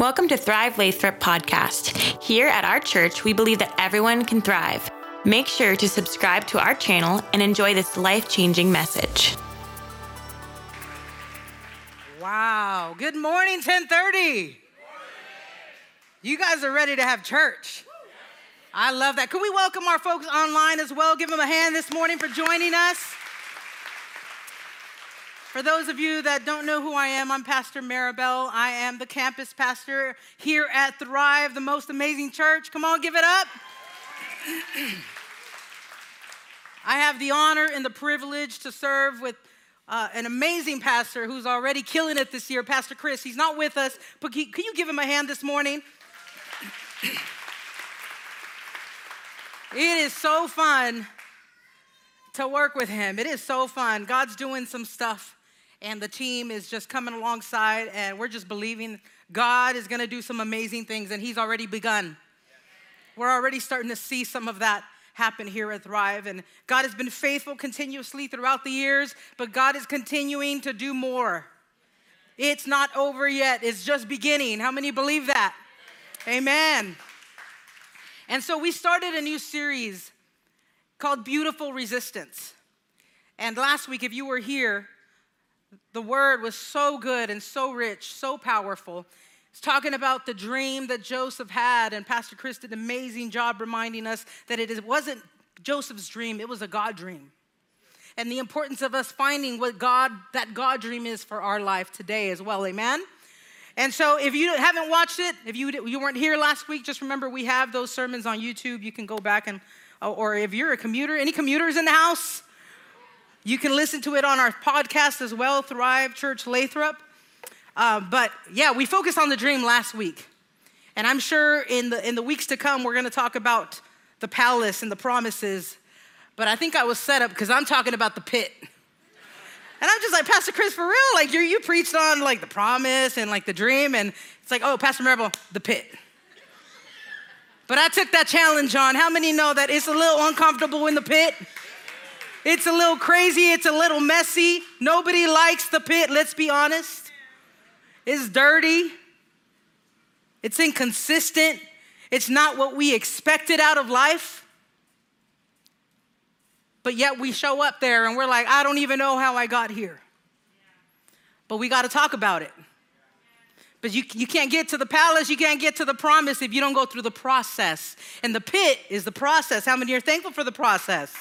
Welcome to Thrive Lathrop podcast. Here at our church, we believe that everyone can thrive. Make sure to subscribe to our channel and enjoy this life changing message. Wow. Good morning, 1030. You guys are ready to have church. I love that. Can we welcome our folks online as well? Give them a hand this morning for joining us. For those of you that don't know who I am, I'm Pastor Maribel. I am the campus pastor here at Thrive, the most amazing church. Come on, give it up. I have the honor and the privilege to serve with uh, an amazing pastor who's already killing it this year, Pastor Chris. He's not with us, but can you give him a hand this morning? it is so fun to work with him. It is so fun. God's doing some stuff and the team is just coming alongside, and we're just believing God is gonna do some amazing things, and He's already begun. We're already starting to see some of that happen here at Thrive, and God has been faithful continuously throughout the years, but God is continuing to do more. It's not over yet, it's just beginning. How many believe that? Amen. And so we started a new series called Beautiful Resistance. And last week, if you were here, the word was so good and so rich, so powerful. It's talking about the dream that Joseph had, and Pastor Chris did an amazing job reminding us that it wasn't Joseph's dream, it was a God dream. And the importance of us finding what God, that God dream is for our life today as well, amen? And so if you haven't watched it, if you, you weren't here last week, just remember we have those sermons on YouTube. You can go back and, or if you're a commuter, any commuters in the house? You can listen to it on our podcast as well, Thrive Church Lathrop. Uh, but yeah, we focused on the dream last week. And I'm sure in the, in the weeks to come, we're going to talk about the palace and the promises. But I think I was set up because I'm talking about the pit. And I'm just like, Pastor Chris, for real? Like, you you preached on like the promise and like the dream. And it's like, oh, Pastor Maribel, the pit. But I took that challenge on. How many know that it's a little uncomfortable in the pit? It's a little crazy, it's a little messy. Nobody likes the pit, let's be honest. It's dirty, it's inconsistent, it's not what we expected out of life. But yet we show up there and we're like, I don't even know how I got here. But we got to talk about it. But you, you can't get to the palace, you can't get to the promise if you don't go through the process. And the pit is the process. How many are thankful for the process?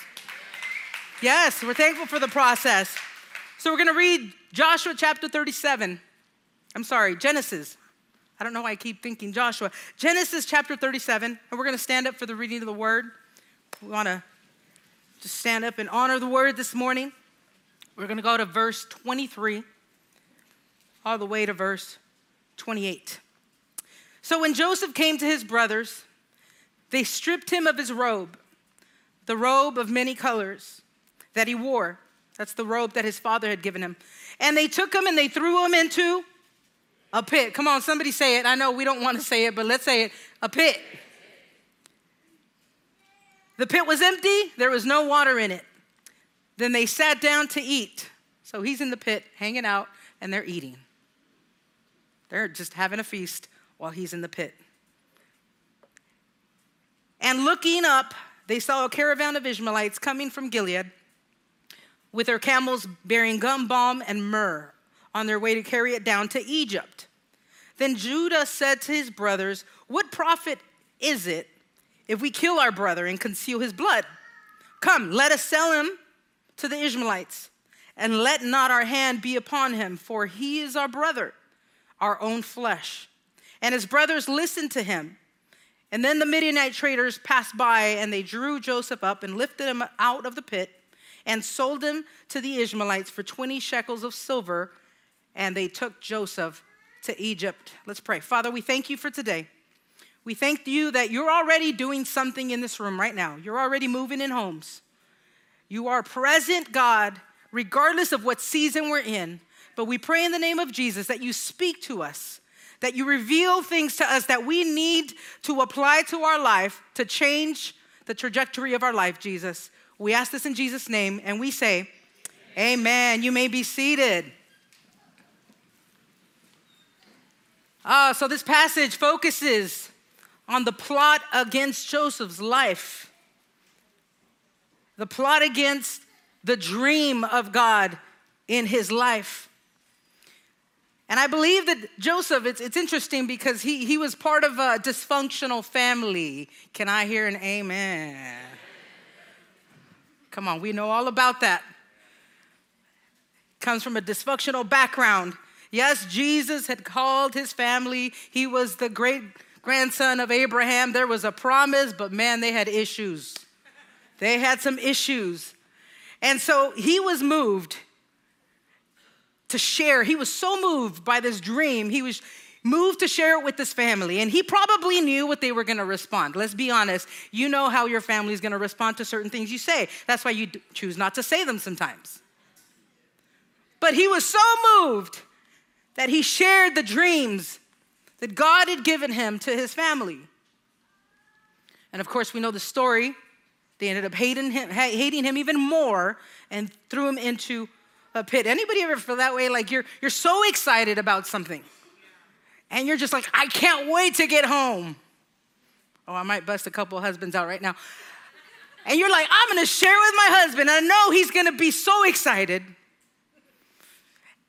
Yes, we're thankful for the process. So we're going to read Joshua chapter 37. I'm sorry, Genesis. I don't know why I keep thinking Joshua. Genesis chapter 37, and we're going to stand up for the reading of the word. We want to just stand up and honor the word this morning. We're going to go to verse 23 all the way to verse 28. So when Joseph came to his brothers, they stripped him of his robe, the robe of many colors that he wore. That's the robe that his father had given him. And they took him and they threw him into a pit. Come on, somebody say it. I know we don't want to say it, but let's say it a pit. The pit was empty, there was no water in it. Then they sat down to eat. So he's in the pit, hanging out, and they're eating. They're just having a feast while he's in the pit. And looking up, they saw a caravan of Ishmaelites coming from Gilead with their camels bearing gum balm and myrrh on their way to carry it down to Egypt. Then Judah said to his brothers, What profit is it if we kill our brother and conceal his blood? Come, let us sell him to the Ishmaelites, and let not our hand be upon him, for he is our brother, our own flesh. And his brothers listened to him. And then the Midianite traders passed by, and they drew Joseph up and lifted him out of the pit and sold him to the Ishmaelites for 20 shekels of silver, and they took Joseph to Egypt. Let's pray. Father, we thank you for today. We thank you that you're already doing something in this room right now. You're already moving in homes. You are present, God, regardless of what season we're in. But we pray in the name of Jesus that you speak to us, that you reveal things to us that we need to apply to our life to change the trajectory of our life, Jesus. We ask this in Jesus' name and we say, Amen. You may be seated. Uh, so this passage focuses on the plot against Joseph's life, the plot against the dream of God in his life. And I believe that Joseph, it's, it's interesting because he, he was part of a dysfunctional family. Can I hear an amen? Come on, we know all about that. Comes from a dysfunctional background. Yes, Jesus had called his family. He was the great grandson of Abraham. There was a promise, but man, they had issues. They had some issues. And so he was moved to share. He was so moved by this dream. He was moved to share it with his family. And he probably knew what they were going to respond. Let's be honest. You know how your family is going to respond to certain things you say. That's why you choose not to say them sometimes. But he was so moved that he shared the dreams that God had given him to his family. And of course, we know the story. They ended up hating him, hating him even more and threw him into a pit. Anybody ever feel that way? Like you're, you're so excited about something and you're just like, I can't wait to get home. Oh, I might bust a couple husbands out right now. And you're like, I'm gonna share with my husband. I know he's gonna be so excited.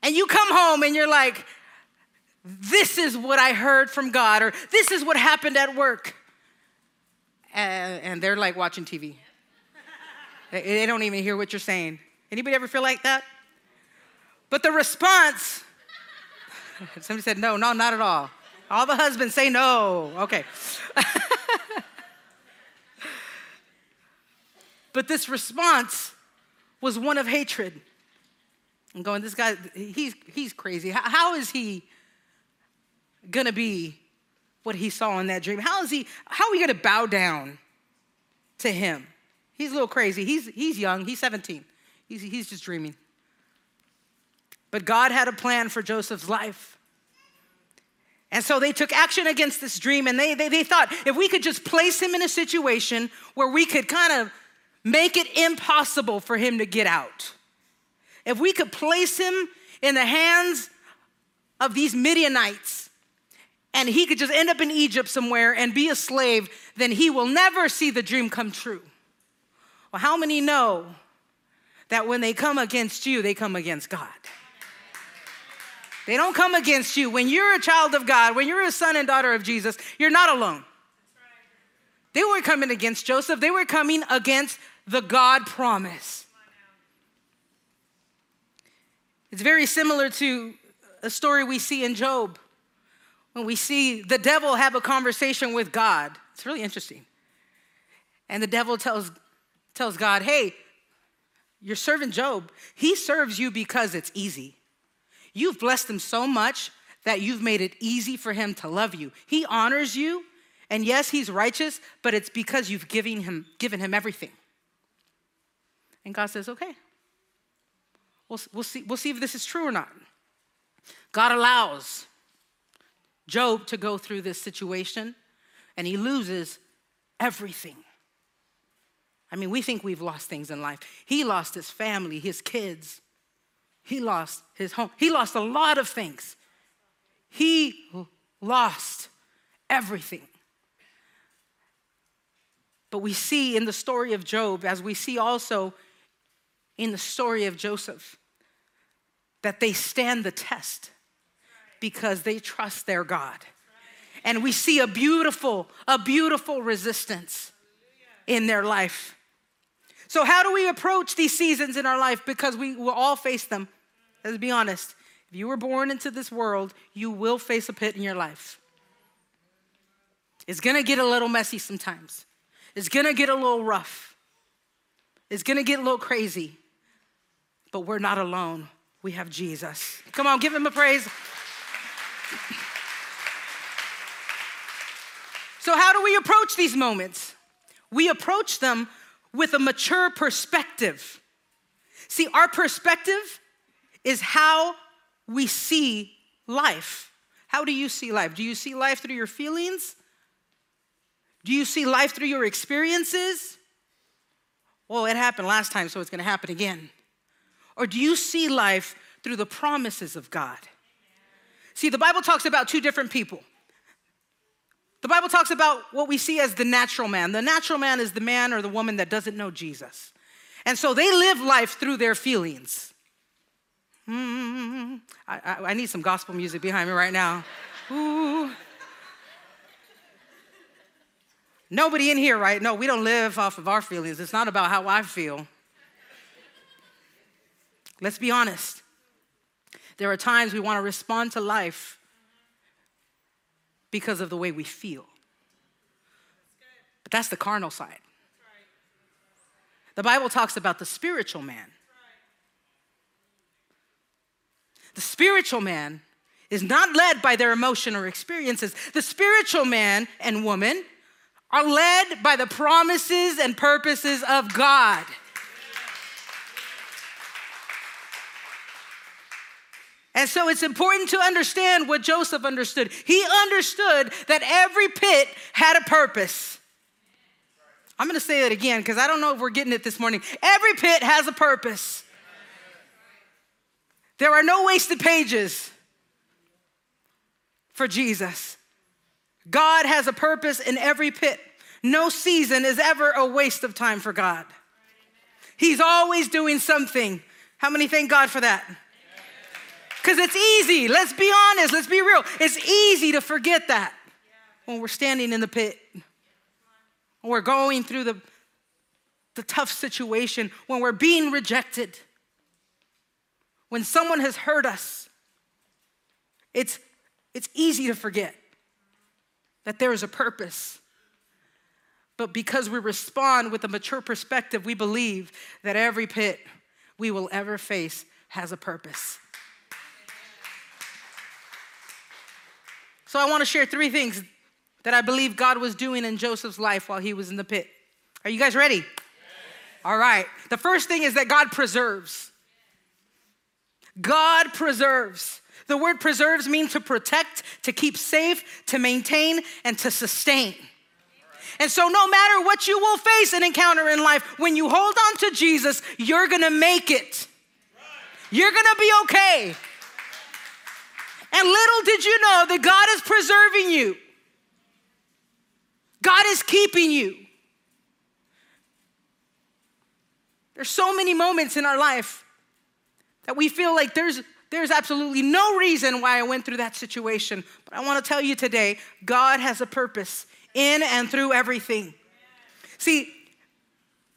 And you come home and you're like, this is what I heard from God, or this is what happened at work. And, they're like watching TV. they don't even hear what you're saying. Anybody ever feel like that? But the response, somebody said, no, no, not at all. All the husbands say no. Okay. but this response was one of hatred. I'm going, this guy, he's, he's crazy. how, how is he gonna be what he saw in that dream? How is he, how are we gonna bow down to him? He's a little crazy. He's, he's young, he's 17. He's, he's just dreaming. But God had a plan for Joseph's life. And so they took action against this dream and they, they, they thought if we could just place him in a situation where we could kind of make it impossible for him to get out. If we could place him in the hands of these Midianites and he could just end up in Egypt somewhere and be a slave, then he will never see the dream come true. Well, how many know that when they come against you, they come against God? They don't come against you. When you're a child of God, when you're a son and daughter of Jesus, you're not alone. They weren't coming against Joseph, they were coming against the God promise. It's very similar to a story we see in Job when we see the devil have a conversation with God. It's really interesting. And the devil tells, tells God, hey, your servant Job, he serves you because it's easy. You've blessed him so much that you've made it easy for him to love you. He honors you, and yes, he's righteous, but it's because you've given him, given him everything. And God says, okay, we'll, we'll, see, we'll see if this is true or not. God allows Job to go through this situation, and he loses everything. I mean, we think we've lost things in life. He lost his family, his kids, he lost his home. He lost a lot of things. He lost everything. But we see in the story of Job, as we see also in the story of Joseph, that they stand the test because they trust their God. And we see a beautiful, a beautiful resistance in their life. So, how do we approach these seasons in our life? Because we will all face them. Let's be honest. If you were born into this world, you will face a pit in your life. It's gonna get a little messy sometimes, it's gonna get a little rough, it's gonna get a little crazy. But we're not alone. We have Jesus. Come on, give him a praise. So, how do we approach these moments? We approach them with a mature perspective. See, our perspective is how we see life. How do you see life? Do you see life through your feelings? Do you see life through your experiences? Well, it happened last time, so it's gonna happen again. Or do you see life through the promises of God? See, the Bible talks about two different people. The Bible talks about what we see as the natural man. The natural man is the man or the woman that doesn't know Jesus. And so they live life through their feelings. Mm, I, I, I, need some gospel music behind me right now. Ooh. Nobody in here, right? No, we don't live off of our feelings. It's not about how I feel. Let's be honest. There are times we want to respond to life because of the way we feel. But that's the carnal side. The Bible talks about the spiritual man. The spiritual man is not led by their emotion or experiences. The spiritual man and woman are led by the promises and purposes of God. And so it's important to understand what Joseph understood. He understood that every pit had a purpose. I'm gonna say that again because I don't know if we're getting it this morning. Every pit has a purpose. There are no wasted pages for Jesus. God has a purpose in every pit. No season is ever a waste of time for God. He's always doing something. How many thank God for that? Because it's easy. Let's be honest. Let's be real. It's easy to forget that when we're standing in the pit, when we're going through the, the tough situation, when we're being rejected, when someone has hurt us. It's, it's easy to forget that there is a purpose. But because we respond with a mature perspective, we believe that every pit we will ever face has a purpose. So I want to share three things that I believe God was doing in Joseph's life while he was in the pit. Are you guys ready? Yes. All right. The first thing is that God preserves. God preserves. The word preserves means to protect, to keep safe, to maintain, and to sustain. And so, no matter what you will face and encounter in life, when you hold on to Jesus, you're gonna make it. You're gonna be okay. And little did you know that God is preserving you, God is keeping you. There's so many moments in our life that we feel like there's, there's absolutely no reason why I went through that situation. But I want to tell you today God has a purpose in and through everything. See,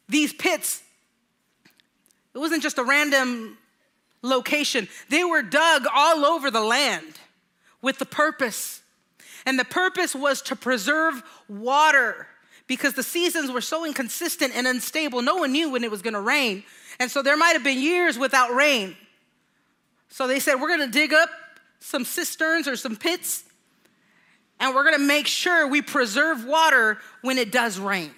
these pits, it wasn't just a random location. They were dug all over the land with the purpose. And the purpose was to preserve water because the seasons were so inconsistent and unstable. No one knew when it was going to rain. And so there might have been years without rain. So they said, We're going to dig up some cisterns or some pits, and we're going to make sure we preserve water when it does rain.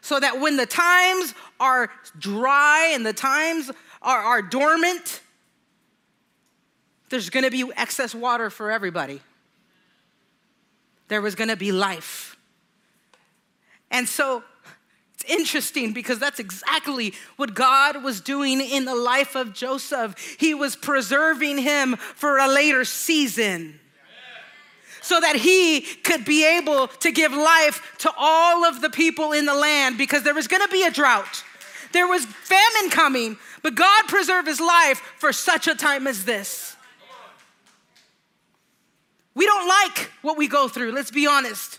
So that when the times are dry and the times are, are dormant, there's gonna be excess water for everybody. There was gonna be life. And so it's interesting because that's exactly what God was doing in the life of Joseph. He was preserving him for a later season so that he could be able to give life to all of the people in the land because there was gonna be a drought. There was famine coming, but God preserved his life for such a time as this. We don't like what we go through, let's be honest.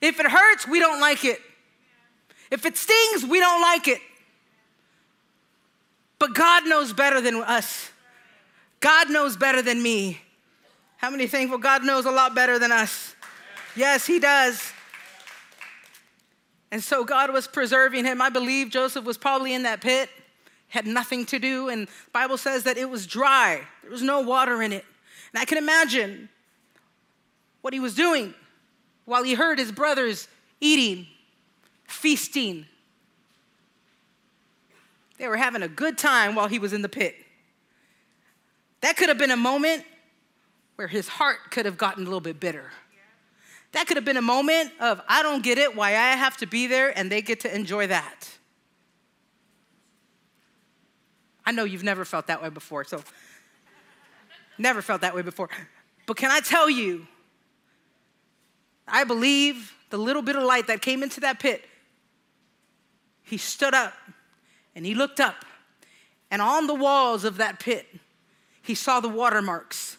If it hurts, we don't like it. If it stings, we don't like it. But God knows better than us. God knows better than me. How many thankful God knows a lot better than us? Yes, He does. And so God was preserving him. I believe Joseph was probably in that pit, had nothing to do, and Bible says that it was dry. There was no water in it. And I can imagine what he was doing while he heard his brothers eating, feasting. They were having a good time while he was in the pit. That could have been a moment where his heart could have gotten a little bit bitter. That could have been a moment of, I don't get it, why I have to be there, and they get to enjoy that. I know you've never felt that way before, so never felt that way before. But can I tell you, I believe the little bit of light that came into that pit, he stood up and he looked up, and on the walls of that pit, he saw the watermarks.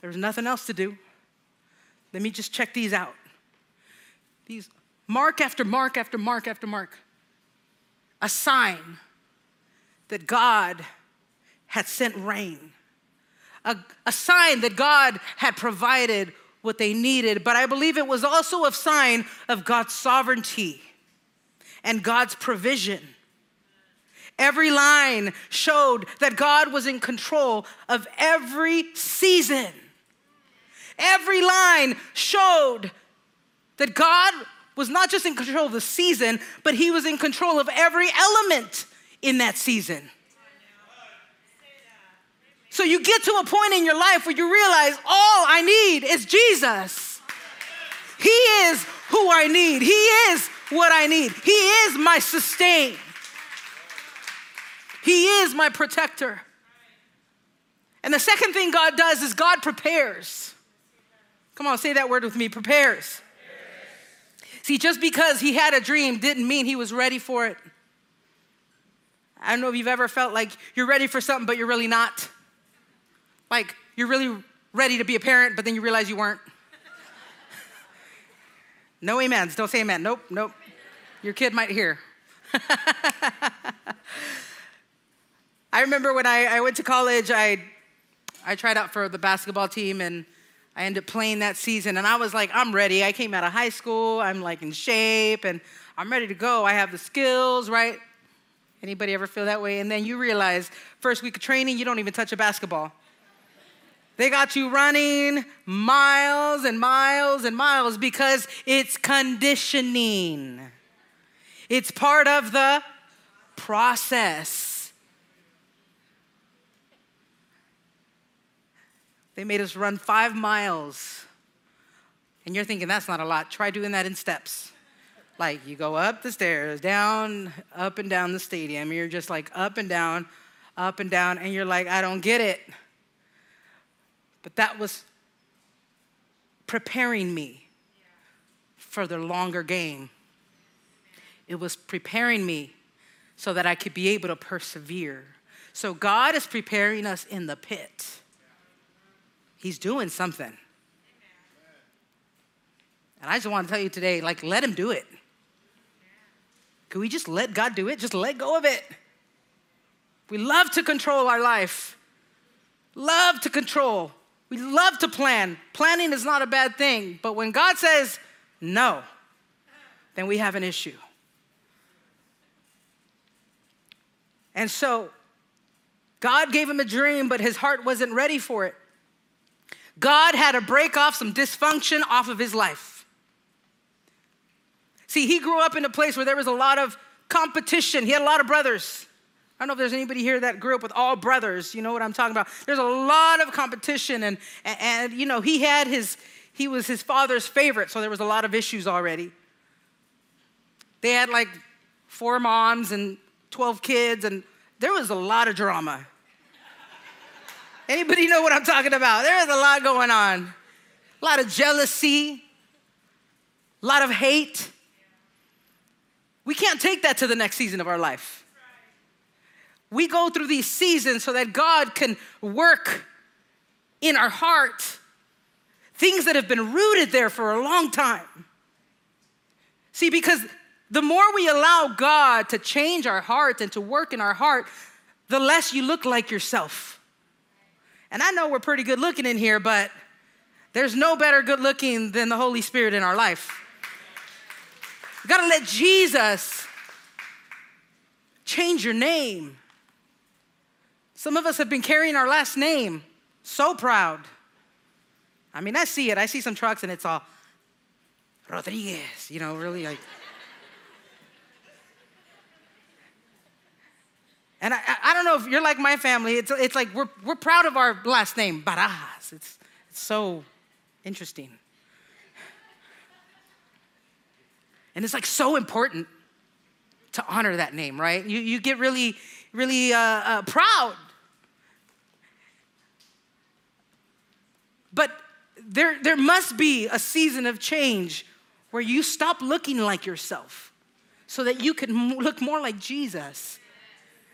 There was nothing else to do. Let me just check these out. These mark after mark after mark after mark. A sign that God had sent rain, a, a sign that God had provided what they needed, but I believe it was also a sign of God's sovereignty and God's provision. Every line showed that God was in control of every season. Every line showed that God was not just in control of the season, but He was in control of every element in that season. So you get to a point in your life where you realize all I need is Jesus. He is who I need, He is what I need, He is my sustain, He is my protector. And the second thing God does is God prepares. Come on, say that word with me prepares. See, just because he had a dream didn't mean he was ready for it. I don't know if you've ever felt like you're ready for something, but you're really not. Like you're really ready to be a parent, but then you realize you weren't. no amens. Don't say amen. Nope, nope. Your kid might hear. I remember when I, I went to college, I, I tried out for the basketball team and I ended up playing that season, and I was like, I'm ready. I came out of high school, I'm like in shape, and I'm ready to go. I have the skills, right? Anybody ever feel that way? And then you realize, first week of training, you don't even touch a basketball. They got you running miles and miles and miles because it's conditioning. It's part of the process. They made us run five miles. And you're thinking, that's not a lot. Try doing that in steps. Like you go up the stairs, down, up and down the stadium. You're just like up and down, up and down. And you're like, I don't get it. But that was preparing me for the longer game. It was preparing me so that I could be able to persevere. So God is preparing us in the pit. He's doing something. And I just want to tell you today like, let Him do it. Can we just let God do it? Just let go of it. We love to control our life, love to control. We love to plan. Planning is not a bad thing, but when God says no, then we have an issue. And so, God gave him a dream, but his heart wasn't ready for it. God had to break off some dysfunction off of his life. See, he grew up in a place where there was a lot of competition. He had a lot of brothers. I don't know if there's anybody here that grew up with all brothers. You know what I'm talking about? There's a lot of competition, and, and, and you know, he had his, he was his father's favorite, so there was a lot of issues already. They had like four moms and 12 kids, and there was a lot of drama. Anybody know what I'm talking about? There's a lot going on. A lot of jealousy, a lot of hate. We can't take that to the next season of our life. We go through these seasons so that God can work in our heart things that have been rooted there for a long time. See, because the more we allow God to change our heart and to work in our heart, the less you look like yourself. And I know we're pretty good looking in here, but there's no better good looking than the Holy Spirit in our life. You gotta let Jesus change your name. Some of us have been carrying our last name, so proud. I mean, I see it. I see some trucks and it's all Rodriguez, you know, really like. And I, I don't know if you're like my family. It's, it's like we're, we're proud of our last name, Barajas. It's, it's so interesting. And it's like so important to honor that name, right? You, you get really, really uh, uh, proud. But there, there must be a season of change where you stop looking like yourself so that you can look more like Jesus.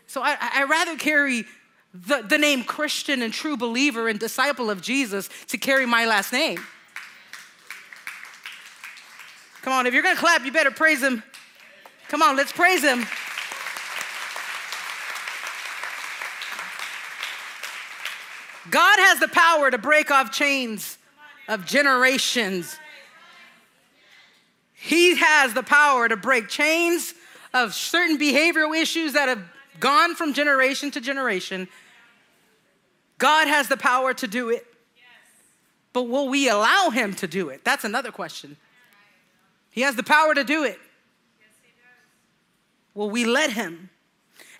So I, I rather carry the, the name Christian and true believer and disciple of Jesus to carry my last name. Come on, if you're gonna clap, you better praise him. Come on, let's praise him. God has the power to break off chains of generations. He has the power to break chains of certain behavioral issues that have gone from generation to generation. God has the power to do it. But will we allow Him to do it? That's another question. He has the power to do it. Will we let Him?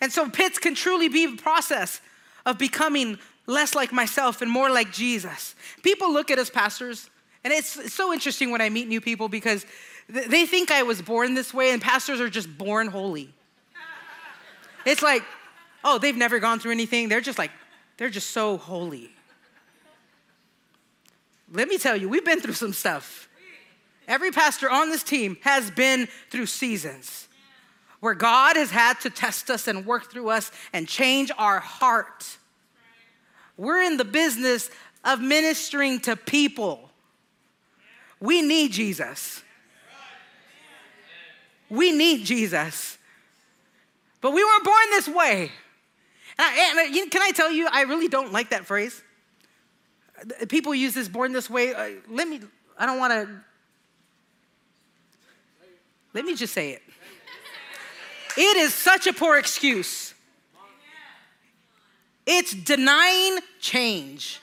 And so pits can truly be a process of becoming less like myself and more like Jesus. People look at us pastors, and it's so interesting when I meet new people because they think I was born this way, and pastors are just born holy. It's like, oh, they've never gone through anything. They're just like, they're just so holy. Let me tell you, we've been through some stuff. Every pastor on this team has been through seasons where God has had to test us and work through us and change our heart. We're in the business of ministering to people. We need Jesus. We need Jesus. But we weren't born this way. And, I, and can I tell you, I really don't like that phrase. People use this born this way. Uh, let me, I don't want to, let me just say it. It is such a poor excuse. It's denying change.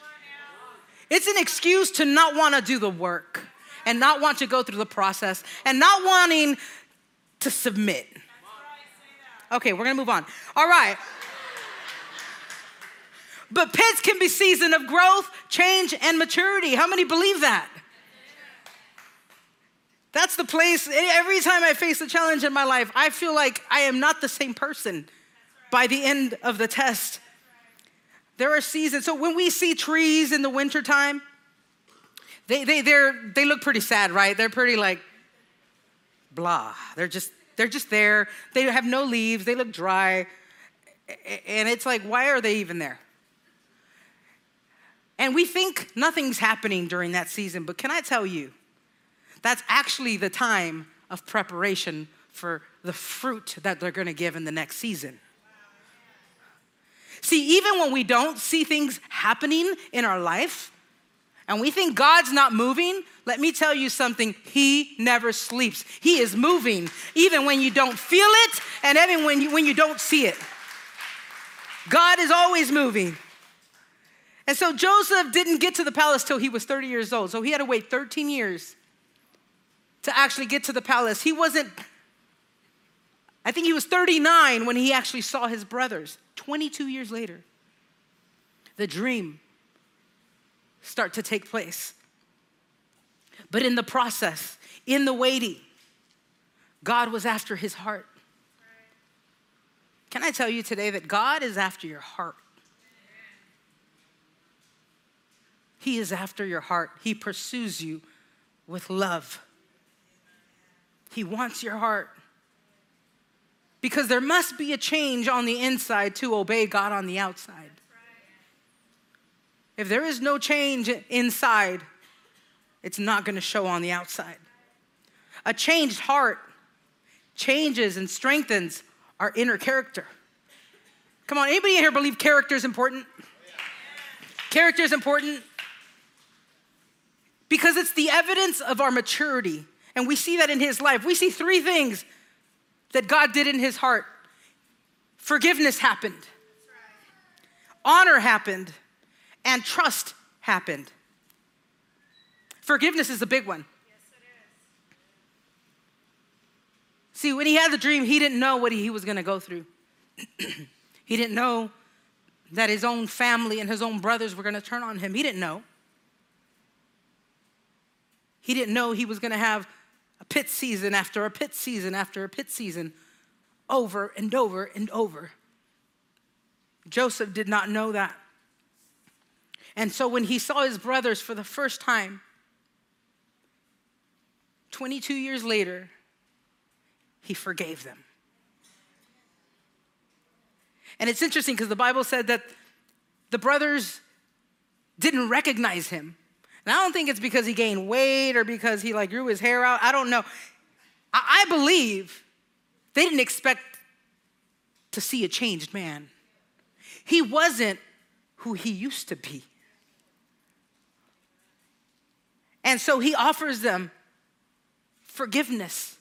It's an excuse to not want to do the work and not want to go through the process and not wanting to submit. Okay, we're gonna move on. All right. But pits can be season of growth, change, and maturity. How many believe that? That's the place, every time I face a challenge in my life, I feel like I am not the same person by the end of the test. There are seasons. So when we see trees in the wintertime, they, they, they're, they look pretty sad, right? They're pretty like blah. They're just, they're just there. They have no leaves. They look dry. And it's like, why are they even there? And we think nothing's happening during that season, but can I tell you, that's actually the time of preparation for the fruit that they're gonna give in the next season. See, even when we don't see things happening in our life and we think God's not moving, let me tell you something. He never sleeps. He is moving, even when you don't feel it and even when you, when you don't see it. God is always moving. And so Joseph didn't get to the palace till he was 30 years old. So he had to wait 13 years to actually get to the palace. He wasn't, I think he was 39 when he actually saw his brothers. 22 years later, the dream start to take place. But in the process, in the waiting, God was after his heart. Can I tell you today that God is after your heart? He is after your heart. He pursues you with love. He wants your heart because there must be a change on the inside to obey God on the outside. If there is no change inside, it's not going to show on the outside. A changed heart changes and strengthens our inner character. Come on, anybody here believe character is important? Character is important because it's the evidence of our maturity. And we see that in his life. We see three things that God did in his heart forgiveness happened, honor happened, and trust happened. Forgiveness is a big one. See, when he had the dream, he didn't know what he was going to go through. he didn't know that his own family and his own brothers were going to turn on him. He didn't know. He didn't know he was going to have a pit season after a pit season after a pit season over and over and over. Joseph did not know that. And so when he saw his brothers for the first time, 22 years later, he forgave them. And it's interesting because the Bible said that the brothers didn't recognize him. And I don't think it's because he gained weight or because he like grew his hair out. I don't know. I, I believe they didn't expect to see a changed man. He wasn't who he used to be. And so he offers them forgiveness.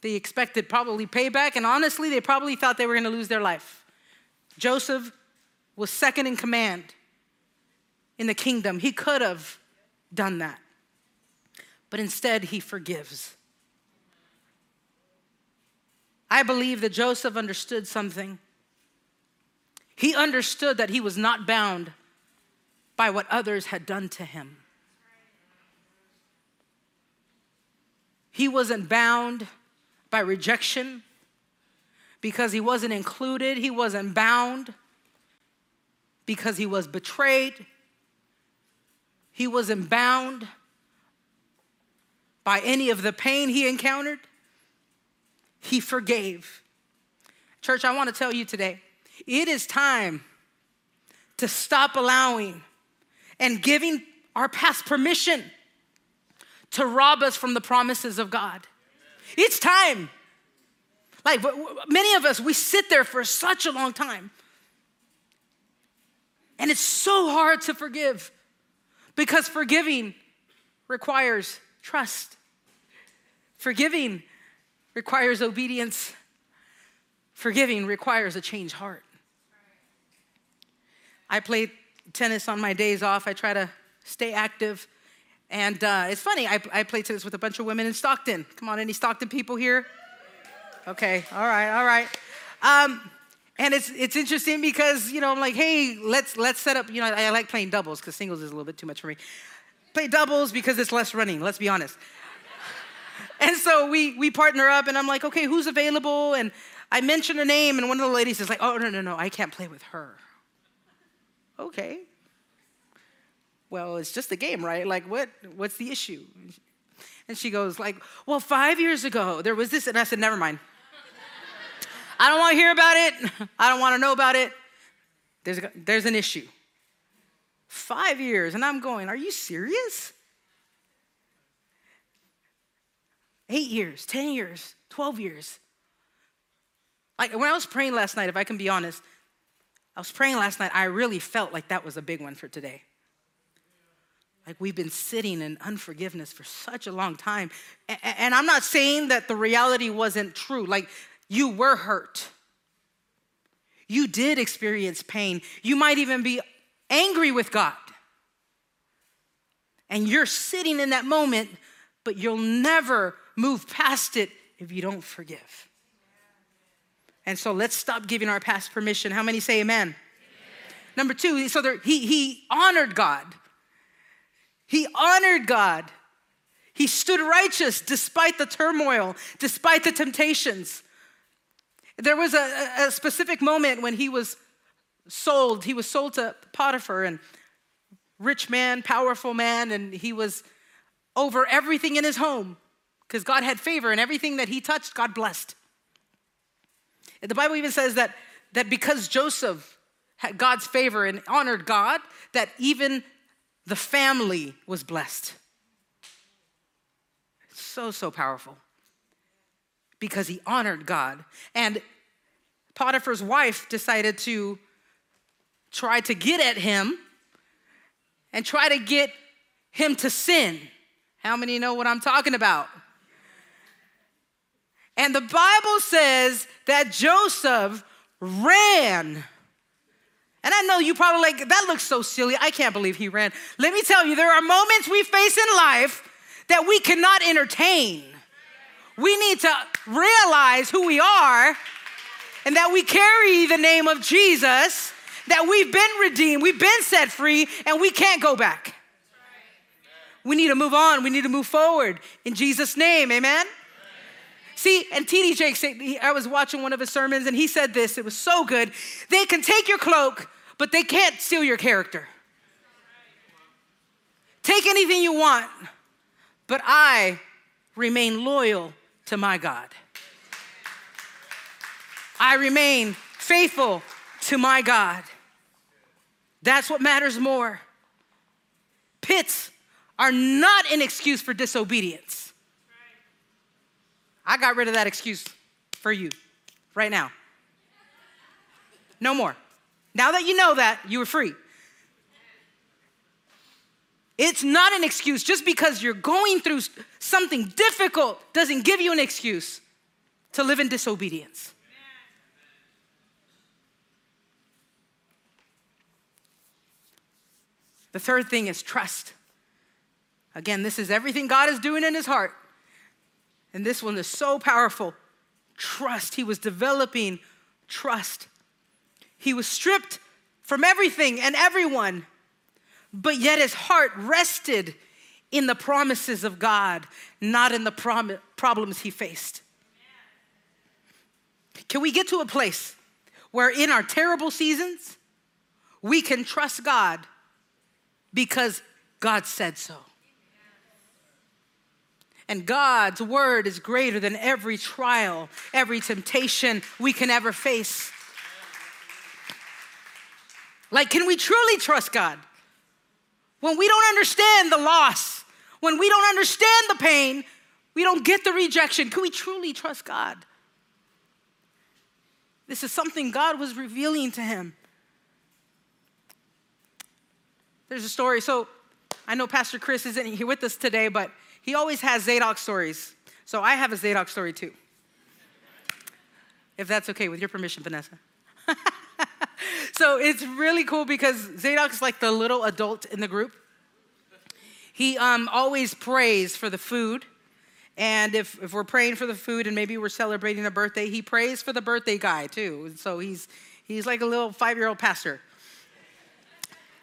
They expected probably payback, and honestly, they probably thought they were gonna lose their life. Joseph was second in command in the kingdom. He could have done that, but instead, he forgives. I believe that Joseph understood something. He understood that he was not bound by what others had done to him. He wasn't bound by rejection because he wasn't included. He wasn't bound because he was betrayed. He wasn't bound by any of the pain he encountered. He forgave. Church, I want to tell you today it is time to stop allowing and giving our past permission to rob us from the promises of God. It's time. Like many of us, we sit there for such a long time. And it's so hard to forgive because forgiving requires trust. Forgiving requires obedience. Forgiving requires a changed heart. I play tennis on my days off. I try to stay active. And uh, it's funny, I, I play tennis with a bunch of women in Stockton. Come on, any Stockton people here? Okay, all right, all right. Um, and it's it's interesting because you know I'm like, hey, let's let's set up. You know, I, I like playing doubles because singles is a little bit too much for me. Play doubles because it's less running. Let's be honest. and so we we partner up, and I'm like, okay, who's available? And I mention a name, and one of the ladies is like, oh no no no, I can't play with her. Okay, well, it's just a game, right? Like, what, what's the issue? And she goes, like, well, five years ago, there was this. And I said, never mind. I don't want to hear about it. I don't want to know about it. There's, a, there's an issue. Five years. And I'm going, are you serious? Eight years, 10 years, 12 years. Like when I was praying last night, if I can be honest, I was praying last night, I really felt like that was a big one for today. Like we've been sitting in unforgiveness for such a long time. And I'm not saying that the reality wasn't true. Like you were hurt. You did experience pain. You might even be angry with God. And you're sitting in that moment, but you'll never move past it if you don't forgive. And so let's stop giving our past permission. How many say amen? amen. Number two, so there, he, he honored God. He honored God. He stood righteous despite the turmoil, despite the temptations. There was a, a, specific moment when he was sold. He was sold to Potiphar, and rich man, powerful man, and he was over everything in his home because God had favor, and everything that he touched, God blessed. The Bible even says that, that because Joseph had God's favor and honored God, that even the family was blessed. So, so powerful because he honored God. And Potiphar's wife decided to try to get at him and try to get him to sin. How many know what I'm talking about? And the Bible says that Joseph ran and I know you probably like, that looks so silly. I can't believe he ran. Let me tell you, there are moments we face in life that we cannot entertain. We need to realize who we are and that we carry the name of Jesus, that we've been redeemed, we've been set free, and we can't go back. We need to move on, we need to move forward in Jesus' name, amen? See, and TD Jakes, I was watching one of his sermons and he said this, it was so good. They can take your cloak, but they can't steal your character. Take anything you want, but I remain loyal to my God. I remain faithful to my God. That's what matters more. Pits are not an excuse for disobedience. I got rid of that excuse for you right now. No more. Now that you know that, you are free. It's not an excuse. Just because you're going through something difficult doesn't give you an excuse to live in disobedience. The third thing is trust. Again, this is everything God is doing in his heart. And this one is so powerful. Trust. He was developing trust. He was stripped from everything and everyone, but yet his heart rested in the promises of God, not in the prom- problems he faced. Can we get to a place where in our terrible seasons, we can trust God because God said so? And God's word is greater than every trial, every temptation we can ever face. Like, can we truly trust God? When we don't understand the loss, when we don't understand the pain, we don't get the rejection, can we truly trust God? This is something God was revealing to him. There's a story. So I know Pastor Chris isn't here with us today, but he always has Zadok stories. So I have a Zadok story too. If that's okay, with your permission, Vanessa. so it's really cool because Zadok's like the little adult in the group. He um, always prays for the food. And if, if we're praying for the food and maybe we're celebrating a birthday, he prays for the birthday guy too. And So he's, he's like a little five year old pastor.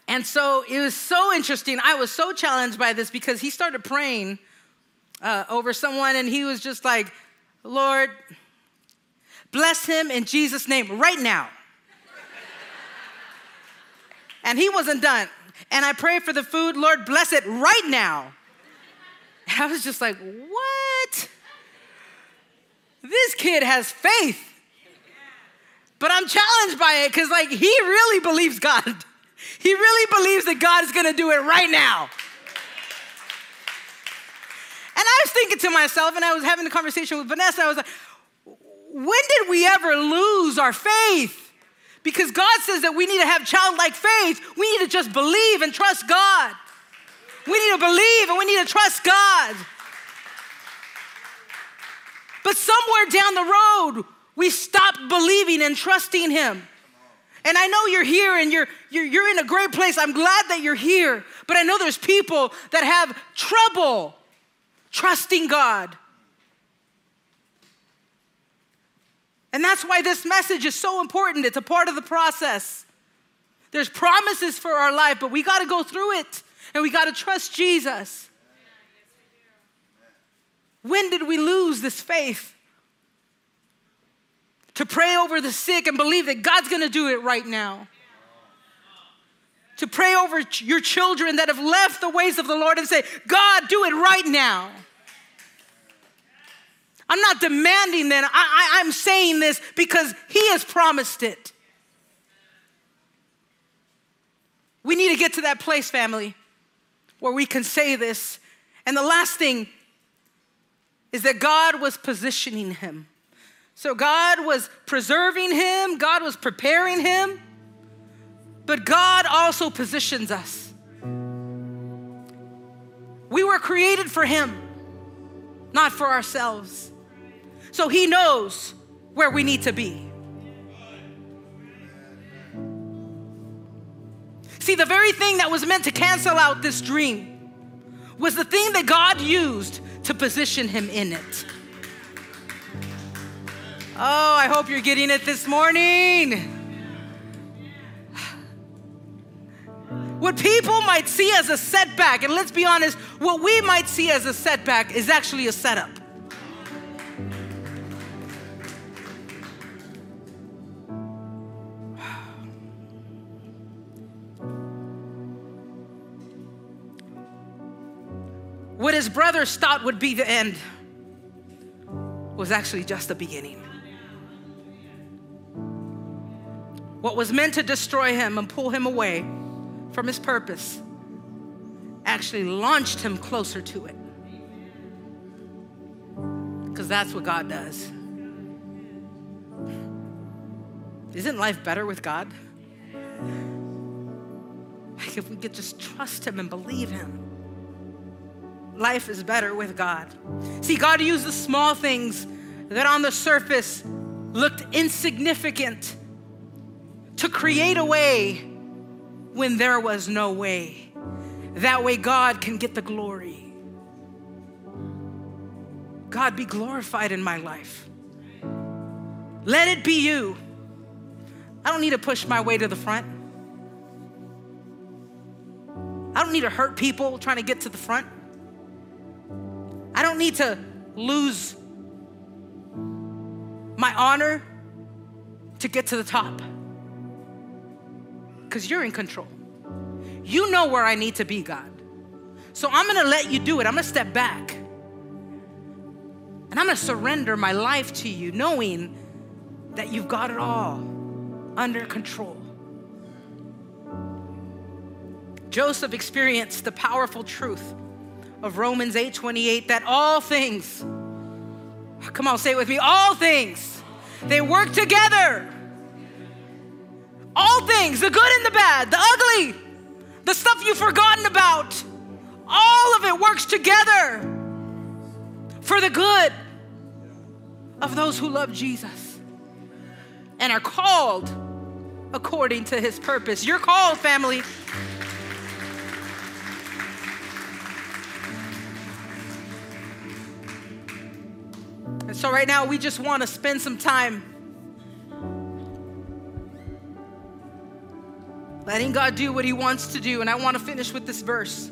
And so it was so interesting. I was so challenged by this because he started praying uh, over someone and he was just like, Lord, bless him in Jesus' name right now. and he wasn't done. And I pray for the food, Lord, bless it right now. And I was just like, what? This kid has faith. But I'm challenged by it because, like, he really believes God. He really believes that God is gonna do it right now. And I was thinking to myself, and I was having a conversation with Vanessa, I was like, when did we ever lose our faith? Because God says that we need to have childlike faith. We need to just believe and trust God. We need to believe and we need to trust God. But somewhere down the road, we stopped believing and trusting Him. And I know you're here and you're, you're, you're in a great place. I'm glad that you're here. But I know there's people that have trouble trusting God. And that's why this message is so important. It's a part of the process. There's promises for our life, but we got to go through it and we got to trust Jesus. When did we lose this faith? To pray over the sick and believe that God's gonna do it right now. To pray over your children that have left the ways of the Lord and say, God, do it right now. I'm not demanding that. I, am saying this because He has promised it. We need to get to that place, family, where we can say this. And the last thing is that God was positioning him. So God was preserving him, God was preparing him, but God also positions us. We were created for him, not for ourselves. So he knows where we need to be. See, the very thing that was meant to cancel out this dream was the thing that God used to position him in it. Oh, I hope you're getting it this morning. What people might see as a setback, and let's be honest, what we might see as a setback is actually a setup. What his brothers thought would be the end was actually just the beginning. What was meant to destroy him and pull him away from his purpose actually launched him closer to it. Because that's what God does. Isn't life better with God? Like if we could just trust Him and believe Him. Life is better with God. See, God uses small things that on the surface looked insignificant to create a way when there was no way. That way, God can get the glory. God be glorified in my life. Let it be you. I don't need to push my way to the front. I don't need to hurt people trying to get to the front. I don't need to lose my honor to get to the top. Because you're in control. You know where I need to be, God. So I'm gonna let you do it. I'm gonna step back. And I'm gonna surrender my life to you, knowing that you've got it all under control. Joseph experienced the powerful truth of Romans 8:28 that all things Come on, say it with me. All things they work together. All things, the good and the bad, the ugly, the stuff you've forgotten about, all of it works together for the good of those who love Jesus and are called according to his purpose. You're called, family. And so, right now, we just want to spend some time letting God do what he wants to do. And I want to finish with this verse.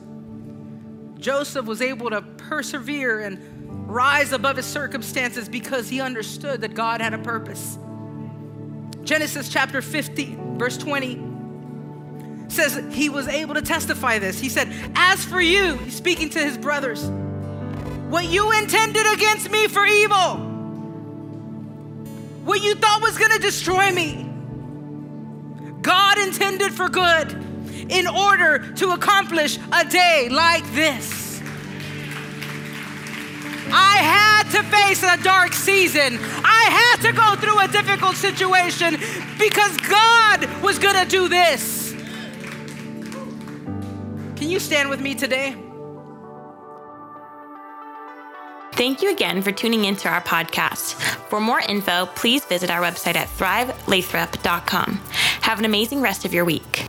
Joseph was able to persevere and rise above his circumstances because he understood that God had a purpose. Genesis chapter 50, verse 20 says he was able to testify this. He said, As for you, he's speaking to his brothers, what you intended against me for evil, what you thought was gonna destroy me, God intended for good in order to accomplish a day like this. I had to face a dark season. I had to go through a difficult situation because God was going to do this. Can you stand with me today? Thank you again for tuning into our podcast. For more info, please visit our website at thrivelathrop.com. Have an amazing rest of your week.